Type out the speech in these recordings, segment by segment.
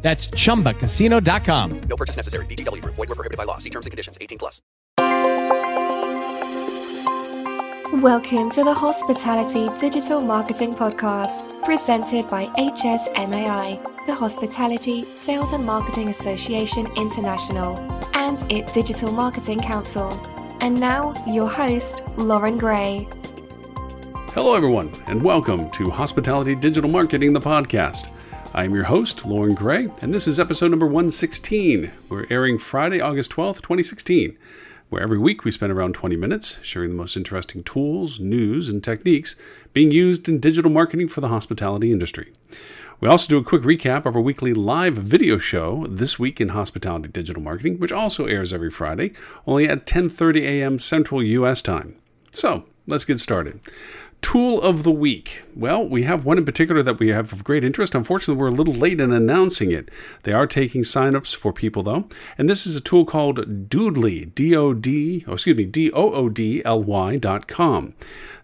That's chumbacasino.com. No purchase necessary. VGW Group. Void were prohibited by law. See terms and conditions. 18 plus. Welcome to the Hospitality Digital Marketing Podcast, presented by HSMAI, the Hospitality Sales and Marketing Association International, and its Digital Marketing Council. And now, your host, Loren Gray. Hello, everyone, and welcome to Hospitality Digital Marketing, the podcast. I'm your host, Loren Gray, and this is episode number 116. We're airing Friday, August 12th, 2016, where every week we spend around 20 minutes sharing the most interesting tools, news, and techniques being used in digital marketing for the hospitality industry. We also do a quick recap of our weekly live video show, This Week in Hospitality Digital Marketing, which also airs every Friday, only at 10:30 a.m. Central US time. So, let's get started. Tool of the week. Well, we have one in particular that we have of great interest. Unfortunately, we're a little late in announcing it. They are taking signups for people though, and this is a tool called Doodly, D O D, oh, excuse me, D O O D L Y dot com.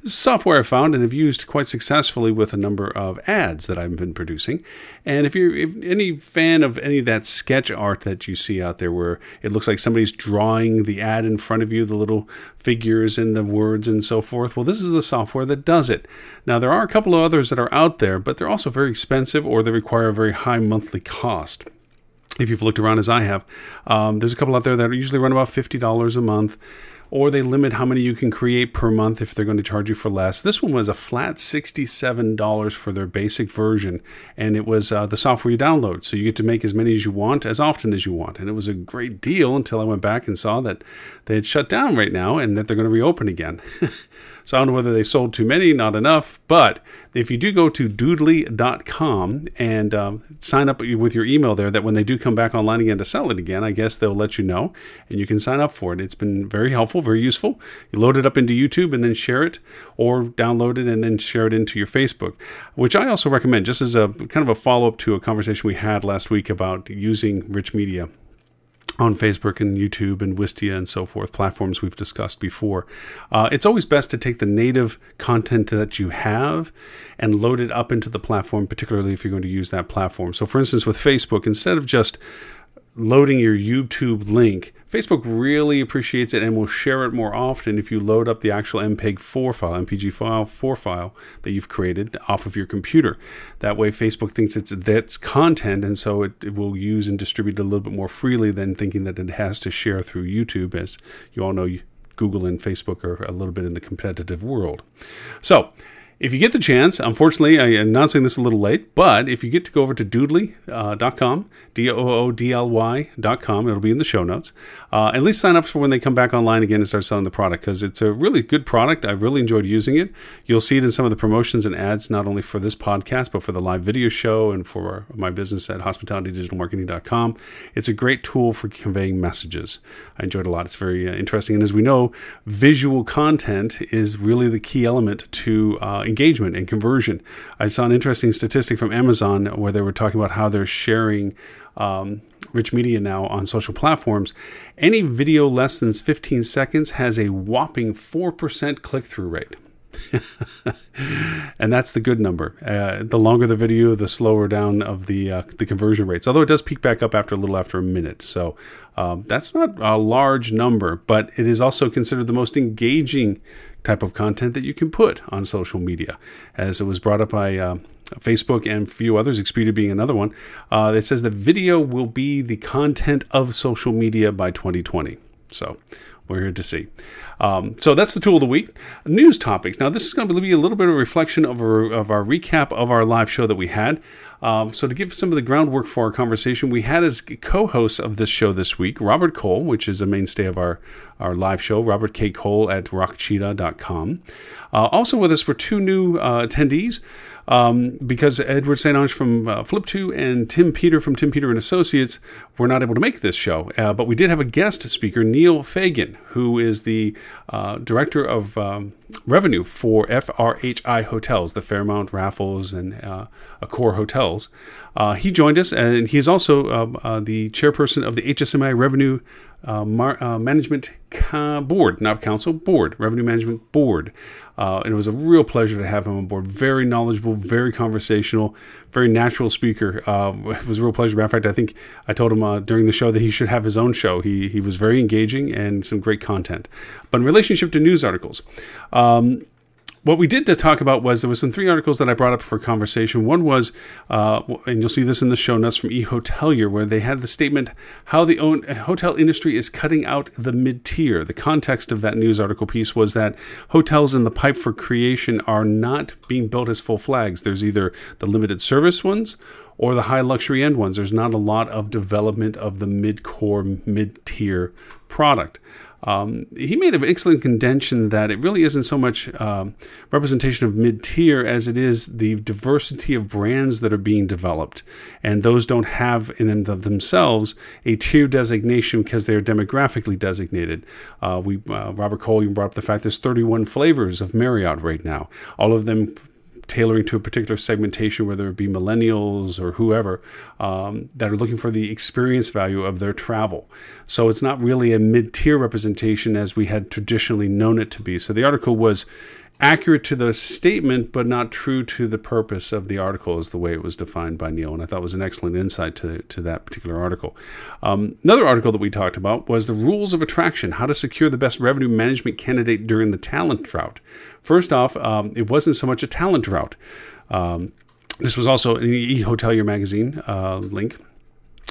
Software I found and have used quite successfully with a number of ads that I've been producing. And if you're if any fan of any of that sketch art that you see out there, where it looks like somebody's drawing the ad in front of you, the little figures and the words and so forth, well, this is the software that does it. Now, there are a couple of others that are out there, but they're also very expensive or they require a very high monthly cost if you've looked around as I have, um, there's a couple out there that usually run about $50 a month or they limit how many you can create per month if they're going to charge you for less. This one was a flat $67 for their basic version, and it was uh, the software you download. So you get to make as many as you want, as often as you want. And it was a great deal until I went back and saw that they had shut down right now and that they're going to reopen again. So I don't know whether they sold too many, not enough. But if you do go to doodly.com and um, sign up with your email there, that when they do come back online again to sell it again, I guess they'll let you know and you can sign up for it. It's been very helpful, very useful. You load it up into YouTube and then share it, or download it and then share it into your Facebook, which I also recommend just as a kind of a follow up to a conversation we had last week about using rich media on Facebook and YouTube and Wistia and so forth, platforms we've discussed before. Uh, it's always best to take the native content that you have and load it up into the platform, particularly if you're going to use that platform. So, for instance, with Facebook, instead of just loading your YouTube link, Facebook really appreciates it and will share it more often if you load up the actual MPEG 4 file, MPG file 4 file that you've created off of your computer. That way, Facebook thinks it's that's content, and so it, it will use and distribute it a little bit more freely than thinking that it has to share through YouTube. As you all know, Google and Facebook are a little bit in the competitive world. So, if you get the chance, unfortunately, I'm announcing this a little late, but if you get to go over to doodly.com, uh, D O O D L Y.com, it'll be in the show notes. Uh, at least sign up for when they come back online again and start selling the product because it's a really good product. I've really enjoyed using it. You'll see it in some of the promotions and ads, not only for this podcast, but for the live video show and for my business at hospitalitydigitalmarketing.com. It's a great tool for conveying messages. I enjoyed a lot. It's very uh, interesting. And as we know, visual content is really the key element to uh, engagement and conversion. I saw an interesting statistic from Amazon where they were talking about how they're sharing um, rich media now on social platforms. Any video less than 15 seconds has a whopping 4% click through rate. and that's the good number. Uh, the longer the video, the slower down of the uh, the conversion rates. Although it does peak back up after a little after a minute, so um, that's not a large number, but it is also considered the most engaging type of content that you can put on social media. As it was brought up by uh, Facebook and a few others, Expedia being another one, uh, it says that video will be the content of social media by 2020. So we're here to see. Um, so that's the tool of the week. News topics. Now, this is going to be a little bit of a reflection of our, of our recap of our live show that we had. Um, so, to give some of the groundwork for our conversation, we had as co hosts of this show this week Robert Cole, which is a mainstay of our, our live show, Robert K. Cole at rockcheetah.com. Uh, also with us were two new uh, attendees um, because Edward St. Onge from uh, Flip.to and Tim Peter from Tim Peter and Associates were not able to make this show. Uh, but we did have a guest speaker, Neil Fagan, who is the uh, director of um, revenue for FRHI Hotels, the Fairmont, Raffles, and uh, Accor Hotels. Uh, he joined us, and he is also um, uh, the chairperson of the HSMAI Revenue uh, Mar- uh, Management Board, not Council, Board, Revenue Management Board. Uh, and it was a real pleasure to have him on board. Very knowledgeable, very conversational, very natural speaker. Um, it was a real pleasure. Matter of fact, I think I told him uh, during the show that he should have his own show. He, he was very engaging and some great content. But in relationship to news articles, um, what we did to talk about was there was some three articles that I brought up for conversation. One was, uh, and you'll see this in the show notes from eHotelier, where they had the statement how the own, hotel industry is cutting out the mid tier. The context of that news article piece was that hotels in the pipe for creation are not being built as full flags. There's either the limited service ones or the high luxury end ones. There's not a lot of development of the mid core, mid tier product. Um, he made an excellent contention that it really isn't so much um, representation of mid tier as it is the diversity of brands that are being developed. And those don't have in and of themselves a tier designation because they're demographically designated. Uh, we uh, Robert Cole even brought up the fact there's 31 flavors of Marriott right now, all of them tailoring to a particular segmentation, whether it be millennials or whoever, um, that are looking for the experience value of their travel. So it's not really a mid tier representation as we had traditionally known it to be. So the article was accurate to the statement, but not true to the purpose of the article, is the way it was defined by Neil. And I thought was an excellent insight to, to that particular article. Um, another article that we talked about was the rules of attraction how to secure the best revenue management candidate during the talent drought. First off, um, it wasn't so much a talent drought. Um, this was also an eHotelier magazine uh, link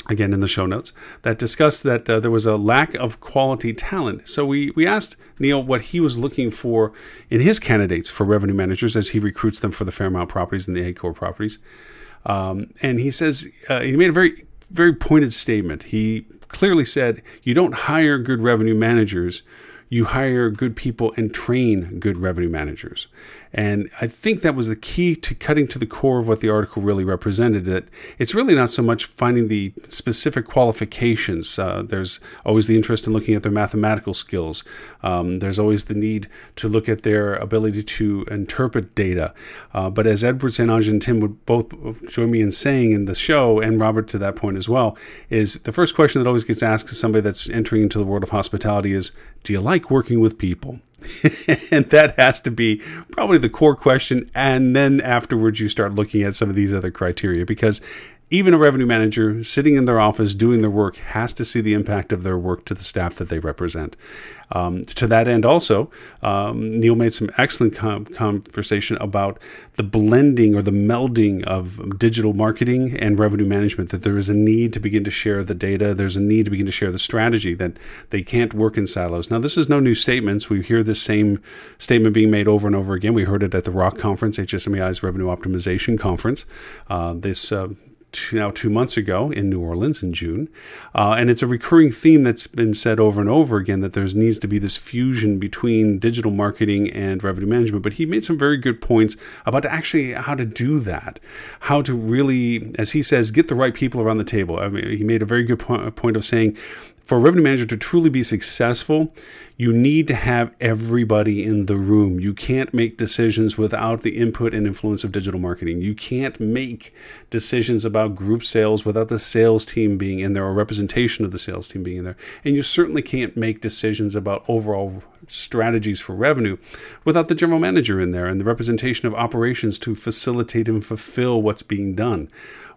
again in the show notes, that discussed that uh, there was a lack of quality talent. So we, we asked Neil what he was looking for in his candidates for revenue managers as he recruits them for the Fairmont properties and the Accor properties. Um, and he says, uh, he made a very, very pointed statement. He clearly said, you don't hire good revenue managers you hire good people and train good revenue managers. And I think that was the key to cutting to the core of what the article really represented. That it's really not so much finding the specific qualifications. Uh, there's always the interest in looking at their mathematical skills. Um, there's always the need to look at their ability to interpret data. Uh, but as Edward St. Onge and Tim would both join me in saying in the show, and Robert to that point as well, is the first question that always gets asked to somebody that's entering into the world of hospitality is, do you like working with people? and that has to be probably the core question. And then afterwards, you start looking at some of these other criteria because even a revenue manager sitting in their office doing their work has to see the impact of their work to the staff that they represent. Um, to that end, also, um, Neil made some excellent com- conversation about the blending or the melding of digital marketing and revenue management. That there is a need to begin to share the data. There's a need to begin to share the strategy. That they can't work in silos. Now, this is no new statements. We hear the same statement being made over and over again. We heard it at the ROC conference, HSMAI's Revenue Optimization Conference. Uh, this uh, two, now two months ago in New Orleans in June. Uh, and it's a recurring theme that's been said over and over again that there needs to be this fusion between digital marketing and revenue management. But he made some very good points about actually how to do that, how to really, as he says, get the right people around the table. I mean, he made a very good point of saying for a revenue manager to truly be successful, you need to have everybody in the room. You can't make decisions without the input and influence of digital marketing. You can't make decisions about group sales without the sales team being in there or representation of the sales team being in there. And you certainly can't make decisions about overall strategies for revenue without the general manager in there and the representation of operations to facilitate and fulfill what's being done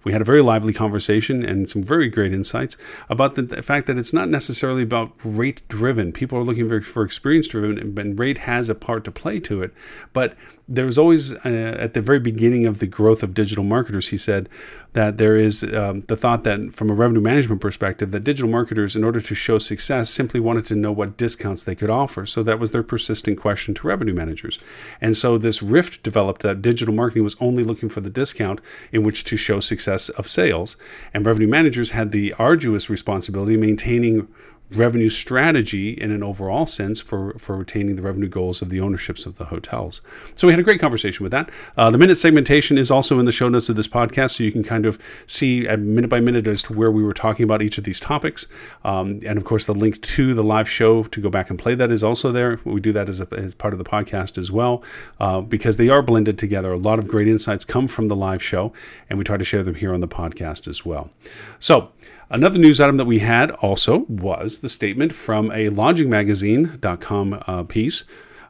we had a very lively conversation and some very great insights about the, the fact that it's not necessarily about rate driven. People are looking for, experience driven, and, and rate has a part to play to it. But there's always, uh, at the very beginning of the growth of digital marketers, he said that there is um, the thought that from a revenue management perspective, that digital marketers, in order to show success, simply wanted to know what discounts they could offer. So that was their persistent question to revenue managers. And so this rift developed that digital marketing was only looking for the discount in which to show success of sales. And revenue managers had the arduous responsibility maintaining revenue strategy in an overall sense for, for retaining the revenue goals of the ownerships of the hotels. So we had a great conversation with that. Uh, the minute segmentation is also in the show notes of this podcast, so you can kind of see minute by minute as to where we were talking about each of these topics. Um, and of course, the link to the live show to go back and play that is also there. We do that as, a, as part of the podcast as well uh, because they are blended together. A lot of great insights come from the live show, and we try to share them here on the podcast as well. So, Another news item that we had also was the statement from a lodgingmagazine.com uh, piece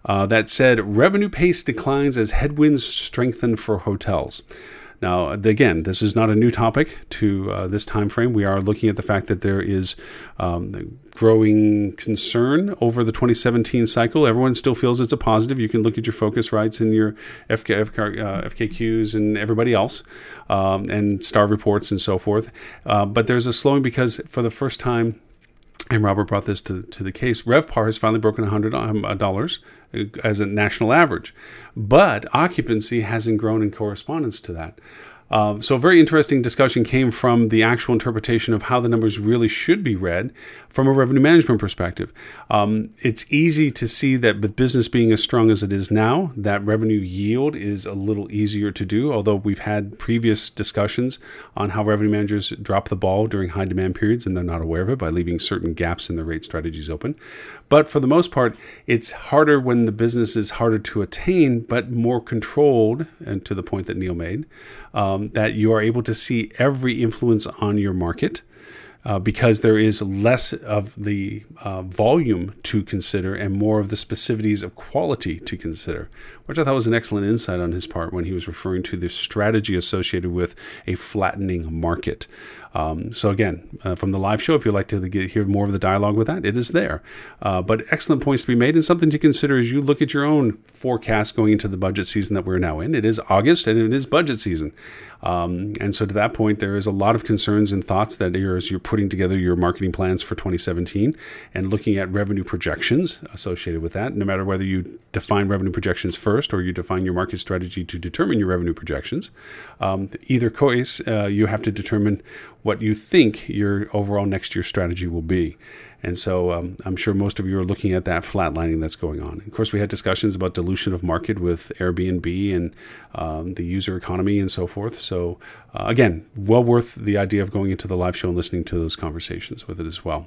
uh, that said revenue pace declines as headwinds strengthen for hotels. Now, again, this is not a new topic to uh, this time frame. We are looking at the fact that there is um, growing concern over the 2017 cycle. Everyone still feels it's a positive. You can look at your focus rights and your FK, FK, uh, FKQs and everybody else, um, and star reports and so forth. Uh, but there's a slowing because for the first time and Robert brought this to, to the case. RevPAR has finally broken $100 um, as a national average, but occupancy hasn't grown in correspondence to that. Um, so, a very interesting discussion came from the actual interpretation of how the numbers really should be read from a revenue management perspective. Um, it's easy to see that with business being as strong as it is now, that revenue yield is a little easier to do, although we've had previous discussions on how revenue managers drop the ball during high demand periods and they're not aware of it by leaving certain gaps in their rate strategies open. But for the most part, it's harder when the business is harder to attain, but more controlled, and to the point that Neil made um, that you are able to see every influence on your market. Uh, because there is less of the uh, volume to consider and more of the specificities of quality to consider, which I thought was an excellent insight on his part when he was referring to the strategy associated with a flattening market. Um, so again, uh, from the live show, if you'd like to get, hear more of the dialogue with that, it is there. Uh, but excellent points to be made, and something to consider as you look at your own forecast going into the budget season that we're now in. It is August, and it is budget season. Um, and so to that point, there is a lot of concerns and thoughts that you're, as you're putting together your marketing plans for 2017 and looking at revenue projections associated with that, no matter whether you define revenue projections first or you define your market strategy to determine your revenue projections. Um, either case, uh, you have to determine what you think your overall next year strategy will be. And so um, I'm sure most of you are looking at that flatlining that's going on. Of course, we had discussions about dilution of market with Airbnb and um, the user economy and so forth. So, uh, again, well worth the idea of going into the live show and listening to those conversations with it as well.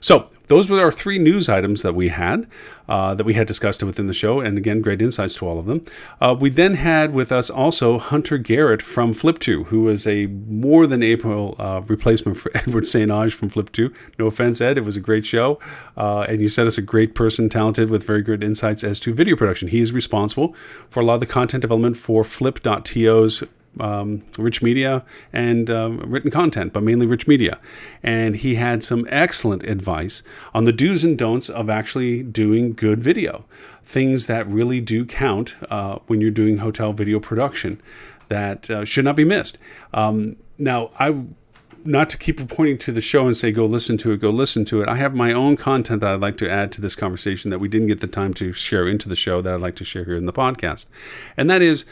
So those were our three news items that we had uh, that we had discussed within the show, and again, great insights to all of them. Uh, we then had with us also Hunter Garrett from Flip.to, who is a more than able uh, replacement for Edward St. Onge from Flip.to. No offense, Ed, it was a great show, uh, and you sent us a great person, talented with very good insights as to video production. He is responsible for a lot of the content development for Flip.to's um, rich media and um, written content, but mainly rich media. And he had some excellent advice on the do's and don'ts of actually doing good video, things that really do count uh, when you're doing hotel video production that uh, should not be missed. Um, now, I not to keep pointing to the show and say go listen to it go listen to it i have my own content that i'd like to add to this conversation that we didn't get the time to share into the show that i'd like to share here in the podcast and that is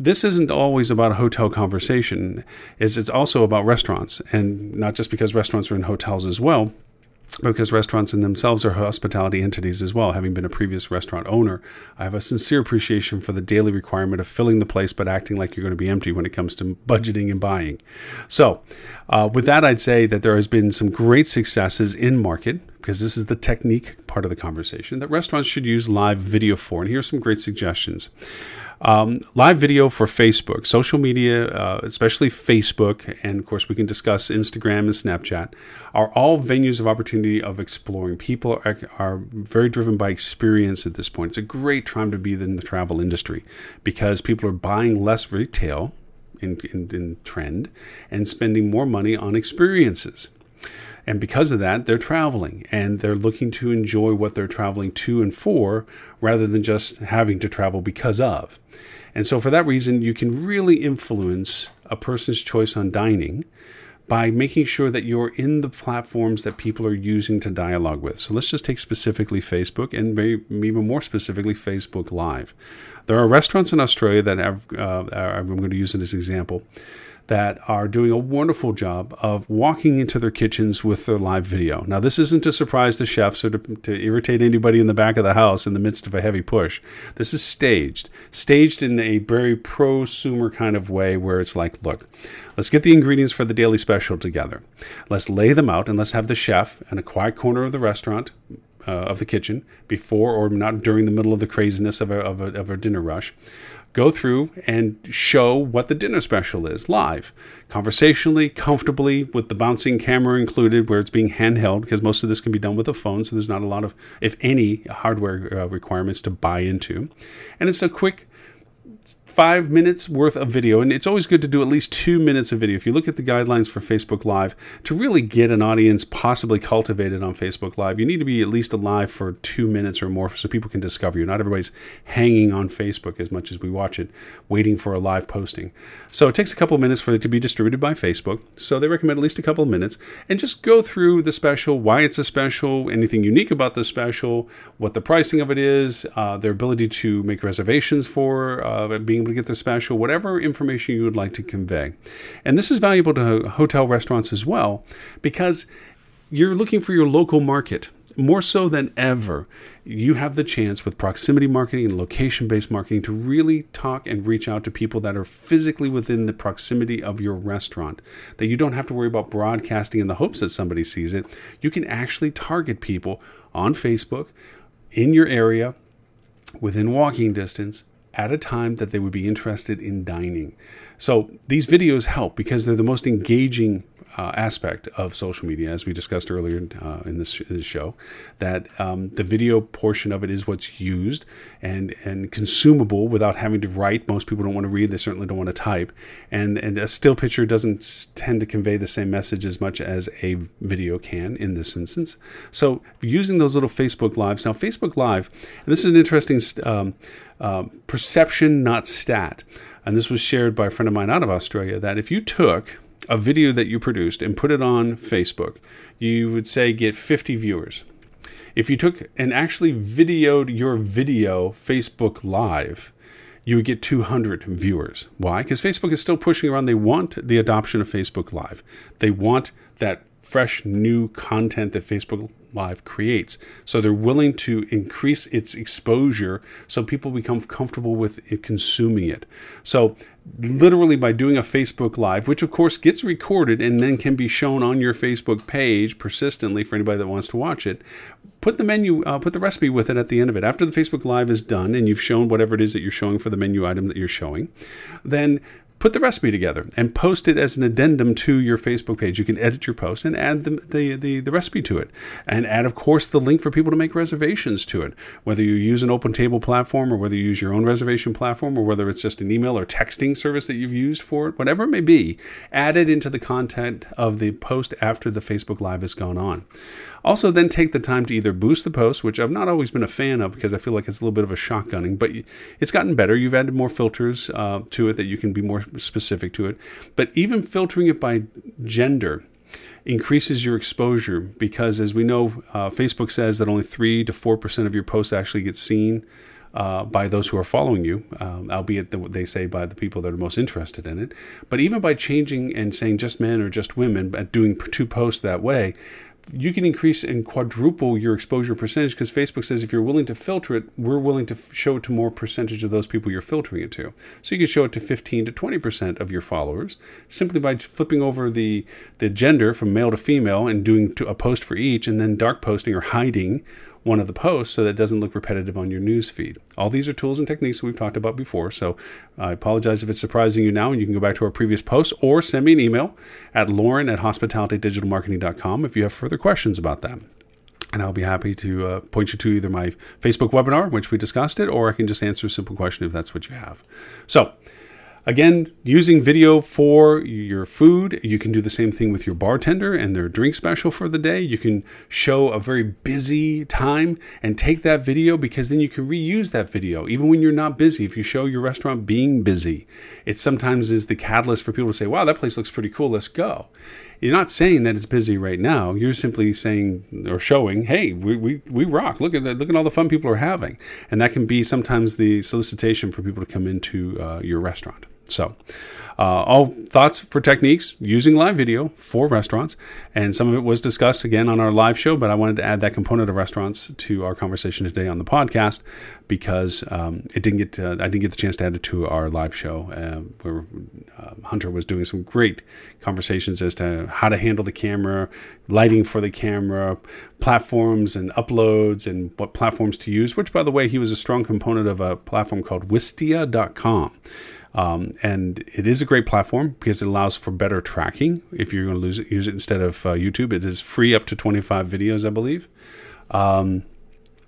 this isn't always about a hotel conversation is it's also about restaurants and not just because restaurants are in hotels as well because restaurants in themselves are hospitality entities as well. Having been a previous restaurant owner, I have a sincere appreciation for the daily requirement of filling the place but acting like you're going to be empty when it comes to budgeting and buying. So, uh, with that, I'd say that there has been some great successes in market because this is the technique part of the conversation that restaurants should use live video for. And here are some great suggestions. Um, live video for Facebook, social media, uh, especially Facebook, and of course we can discuss Instagram and Snapchat, are all venues of opportunity of exploring. People are, are very driven by experience at this point. It's a great time to be in the travel industry because people are buying less retail in, in, in trend and spending more money on experiences. And because of that, they're traveling and they're looking to enjoy what they're traveling to and for rather than just having to travel because of. And so, for that reason, you can really influence a person's choice on dining by making sure that you're in the platforms that people are using to dialogue with. So, let's just take specifically Facebook and maybe even more specifically Facebook Live. There are restaurants in Australia that have, uh, I'm going to use it as an example that are doing a wonderful job of walking into their kitchens with their live video. Now, this isn't to surprise the chefs or to, to, irritate anybody in the back of the house in the midst of a heavy push. This is staged, staged in a very prosumer kind of way where it's like, look, let's get the ingredients for the daily special together. Let's lay them out and let's have the chef in a quiet corner of the restaurant uh, of the kitchen before or not during the middle of the craziness of a, of a, of a dinner rush go through and show what the dinner special is live, conversationally, comfortably, with the bouncing camera included, where it's being handheld, because most of this can be done with a phone, so there's not a lot of, if any, hardware uh, requirements to buy into. And it's a quick five minutes worth of video. And it's always good to do at least two minutes of video. If you look at the guidelines for Facebook Live, to really get an audience possibly cultivated on Facebook Live, you need to be at least alive for two minutes or more so people can discover you. Not everybody's hanging on Facebook as much as we watch it, waiting for a live posting. So it takes a couple of minutes for it to be distributed by Facebook. So they recommend at least a couple of minutes and just go through the special, why it's a special, anything unique about the special, what the pricing of it is, uh, their ability to make reservations for uh, being able to get the special, whatever information you would like to convey. And this is valuable to hotel restaurants as well because you're looking for your local market. More so than ever, you have the chance with proximity marketing and location based marketing to really talk and reach out to people that are physically within the proximity of your restaurant. That you don't have to worry about broadcasting in the hopes that somebody sees it. You can actually target people on Facebook in your area within walking distance at a time that they would be interested in dining. So these videos help because they're the most engaging uh, aspect of social media, as we discussed earlier uh, in, this, in, this, show, that um, the video portion of it is what's used and and consumable without having to write. Most people don't want to read; they certainly don't want to type. And and a still picture doesn't tend to convey the same message as much as a video can in this instance. So using those little Facebook lives now, Facebook Live, and this is an interesting um, uh, perception, not stat. And this was shared by a friend of mine out of Australia that if you took a video that you produced and put it on Facebook, you would say get 50 viewers. If you took and actually videoed your video Facebook Live, you would get 200 viewers. Why? Because Facebook is still pushing around. They want the adoption of Facebook Live. They want that fresh new content that Facebook Live creates. So they're willing to increase its exposure so people become comfortable with consuming it. So literally by doing a Facebook Live, which of course gets recorded and then can be shown on your Facebook page persistently for anybody that wants to watch it. Put the menu, uh, put the recipe with it at the end of it. After the Facebook Live is done and you've shown whatever it is that you're showing for the menu item that you're showing, then put the recipe together and post it as an addendum to your Facebook page. You can edit your post and add the, the, the, the, recipe to it. And add, of course, the link for people to make reservations to it. Whether you use an open table platform or whether you use your own reservation platform or whether it's just an email or texting service that you've used for it, whatever it may be, add it into the content of the post after the Facebook Live has gone on. Also, then take the time to either boost the post, which I've not always been a fan of because I feel like it's a little bit of a shotgunning, but it's gotten better. You've added more filters uh, to it that you can be more specific to it. But even filtering it by gender increases your exposure because, as we know, uh, Facebook says that only 3 to 4% of your posts actually get seen. Uh, by those who are following you, um, albeit the, they say by the people that are most interested in it. But even by changing and saying just men or just women, but doing two posts that way, you can increase and quadruple your exposure percentage because Facebook says if you're willing to filter it, we're willing to f- show it to more percentage of those people you're filtering it to. So you can show it to 15 to 20% of your followers simply by flipping over the, the gender from male to female and doing a post for each and then dark posting or hiding one of the posts so that it doesn't look repetitive on your news feed. All these are tools and techniques that we've talked about before. So I apologize if it's surprising you now, and you can go back to our previous posts or send me an email at loren at hospitalitydigitalmarketing.com if you have further questions about that. And I'll be happy to uh, point you to either my Facebook webinar, which we discussed it, or I can just answer a simple question if that's what you have. So, Again, using video for your food, you can do the same thing with your bartender and their drink special for the day. You can show a very busy time and take that video because then you can reuse that video even when you're not busy. If you show your restaurant being busy, it sometimes is the catalyst for people to say, wow, that place looks pretty cool, let's go. You're not saying that it's busy right now. You're simply saying or showing, hey, we, we, we rock. Look at that. Look at all the fun people are having. And that can be sometimes the solicitation for people to come into uh, your restaurant. So, uh, all thoughts for techniques using live video for restaurants, and some of it was discussed again on our live show. But I wanted to add that component of restaurants to our conversation today on the podcast because um, it didn't get to, I didn't get the chance to add it to our live show uh, where uh, Hunter was doing some great conversations as to how to handle the camera, lighting for the camera, platforms and uploads, and what platforms to use. Which, by the way, he was a strong component of a platform called Wistia.com. Um, and it is a great platform because it allows for better tracking. If you're going to use it instead of uh, YouTube, it is free up to 25 videos, I believe. Um,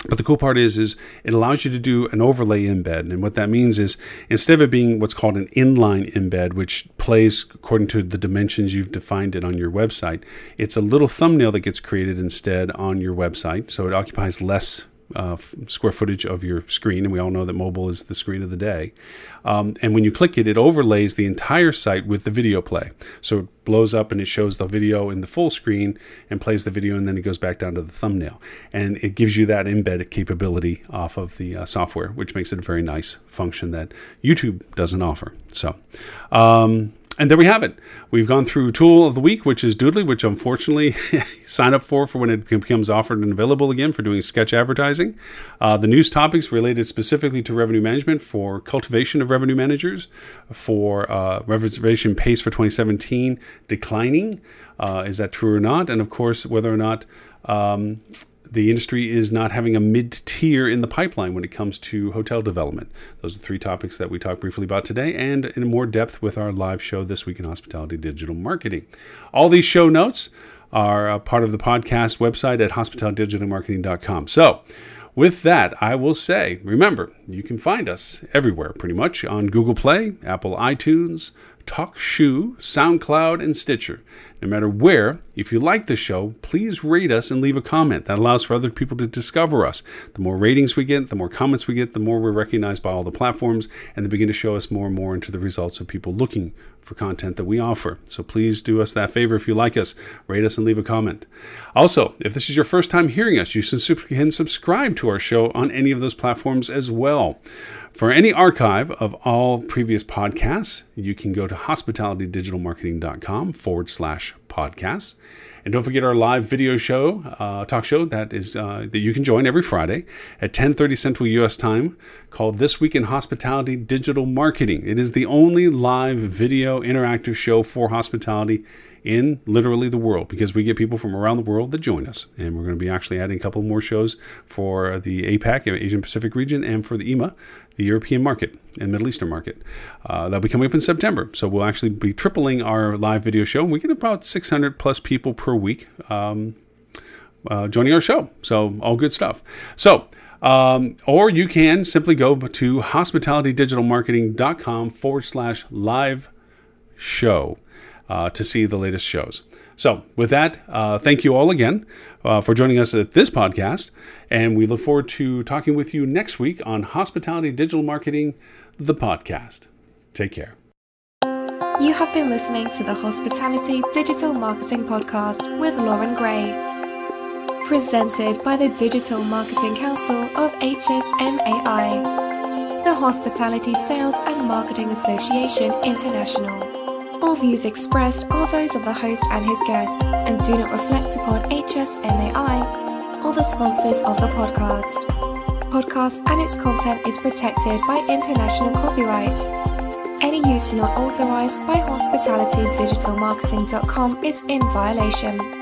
but the cool part is, is it allows you to do an overlay embed, and what that means is instead of it being what's called an inline embed, which plays according to the dimensions you've defined it on your website, it's a little thumbnail that gets created instead on your website, so it occupies less uh, square footage of your screen, and we all know that mobile is the screen of the day. Um, and when you click it, it overlays the entire site with the video play. So it blows up and it shows the video in the full screen and plays the video, and then it goes back down to the thumbnail. And it gives you that embed capability off of the uh, software, which makes it a very nice function that YouTube doesn't offer. So, um, and there we have it. We've gone through tool of the week, which is Doodly, which unfortunately sign up for for when it becomes offered and available again for doing sketch advertising. Uh, the news topics related specifically to revenue management for cultivation of revenue managers, for uh, reservation pace for 2017 declining. Uh, is that true or not? And of course, whether or not um, the industry is not having a mid tier in the pipeline when it comes to hotel development. Those are three topics that we talked briefly about today and in more depth with our live show this week in hospitality digital marketing. All these show notes are part of the podcast website at hospitalitydigitalmarketing.com. So, with that, I will say, remember, you can find us everywhere pretty much on Google Play, Apple iTunes, TalkShoe, SoundCloud, and Stitcher. No matter where, if you like the show, please rate us and leave a comment. That allows for other people to discover us. The more ratings we get, the more comments we get, the more we're recognized by all the platforms, and they begin to show us more and more into the results of people looking for content that we offer. So please do us that favor if you like us. Rate us and leave a comment. Also, if this is your first time hearing us, you can subscribe to our show on any of those platforms as well. For any archive of all previous podcasts, you can go to hospitalitydigitalmarketing.com forward slash podcasts. And don't forget our live video show, uh, talk show that is uh, that you can join every Friday at 10:30 Central U.S. time, called This Week in Hospitality Digital Marketing. It is the only live video interactive show for hospitality in literally the world because we get people from around the world that join us. And we're going to be actually adding a couple more shows for the APAC, Asian Pacific region, and for the EMA, the European market and Middle Eastern market. Uh, that'll be coming up in September. So we'll actually be tripling our live video show. And We get about 600 plus people per week um, uh, joining our show. So all good stuff. So, um, or you can simply go to hospitalitydigitalmarketing.com forward slash live show uh, to see the latest shows. So, with that, uh, thank you all again uh, for joining us at this podcast. And we look forward to talking with you next week on Hospitality Digital Marketing, the podcast. Take care. You have been listening to the Hospitality Digital Marketing Podcast with Loren Gray. Presented by the Digital Marketing Council of HSMAI, the Hospitality Sales and Marketing Association International. All views expressed are those of the host and his guests and do not reflect upon HSMAI or the sponsors of the podcast. Podcast and its content is protected by international copyrights. Any use not authorized by hospitalitydigitalmarketing.com is in violation.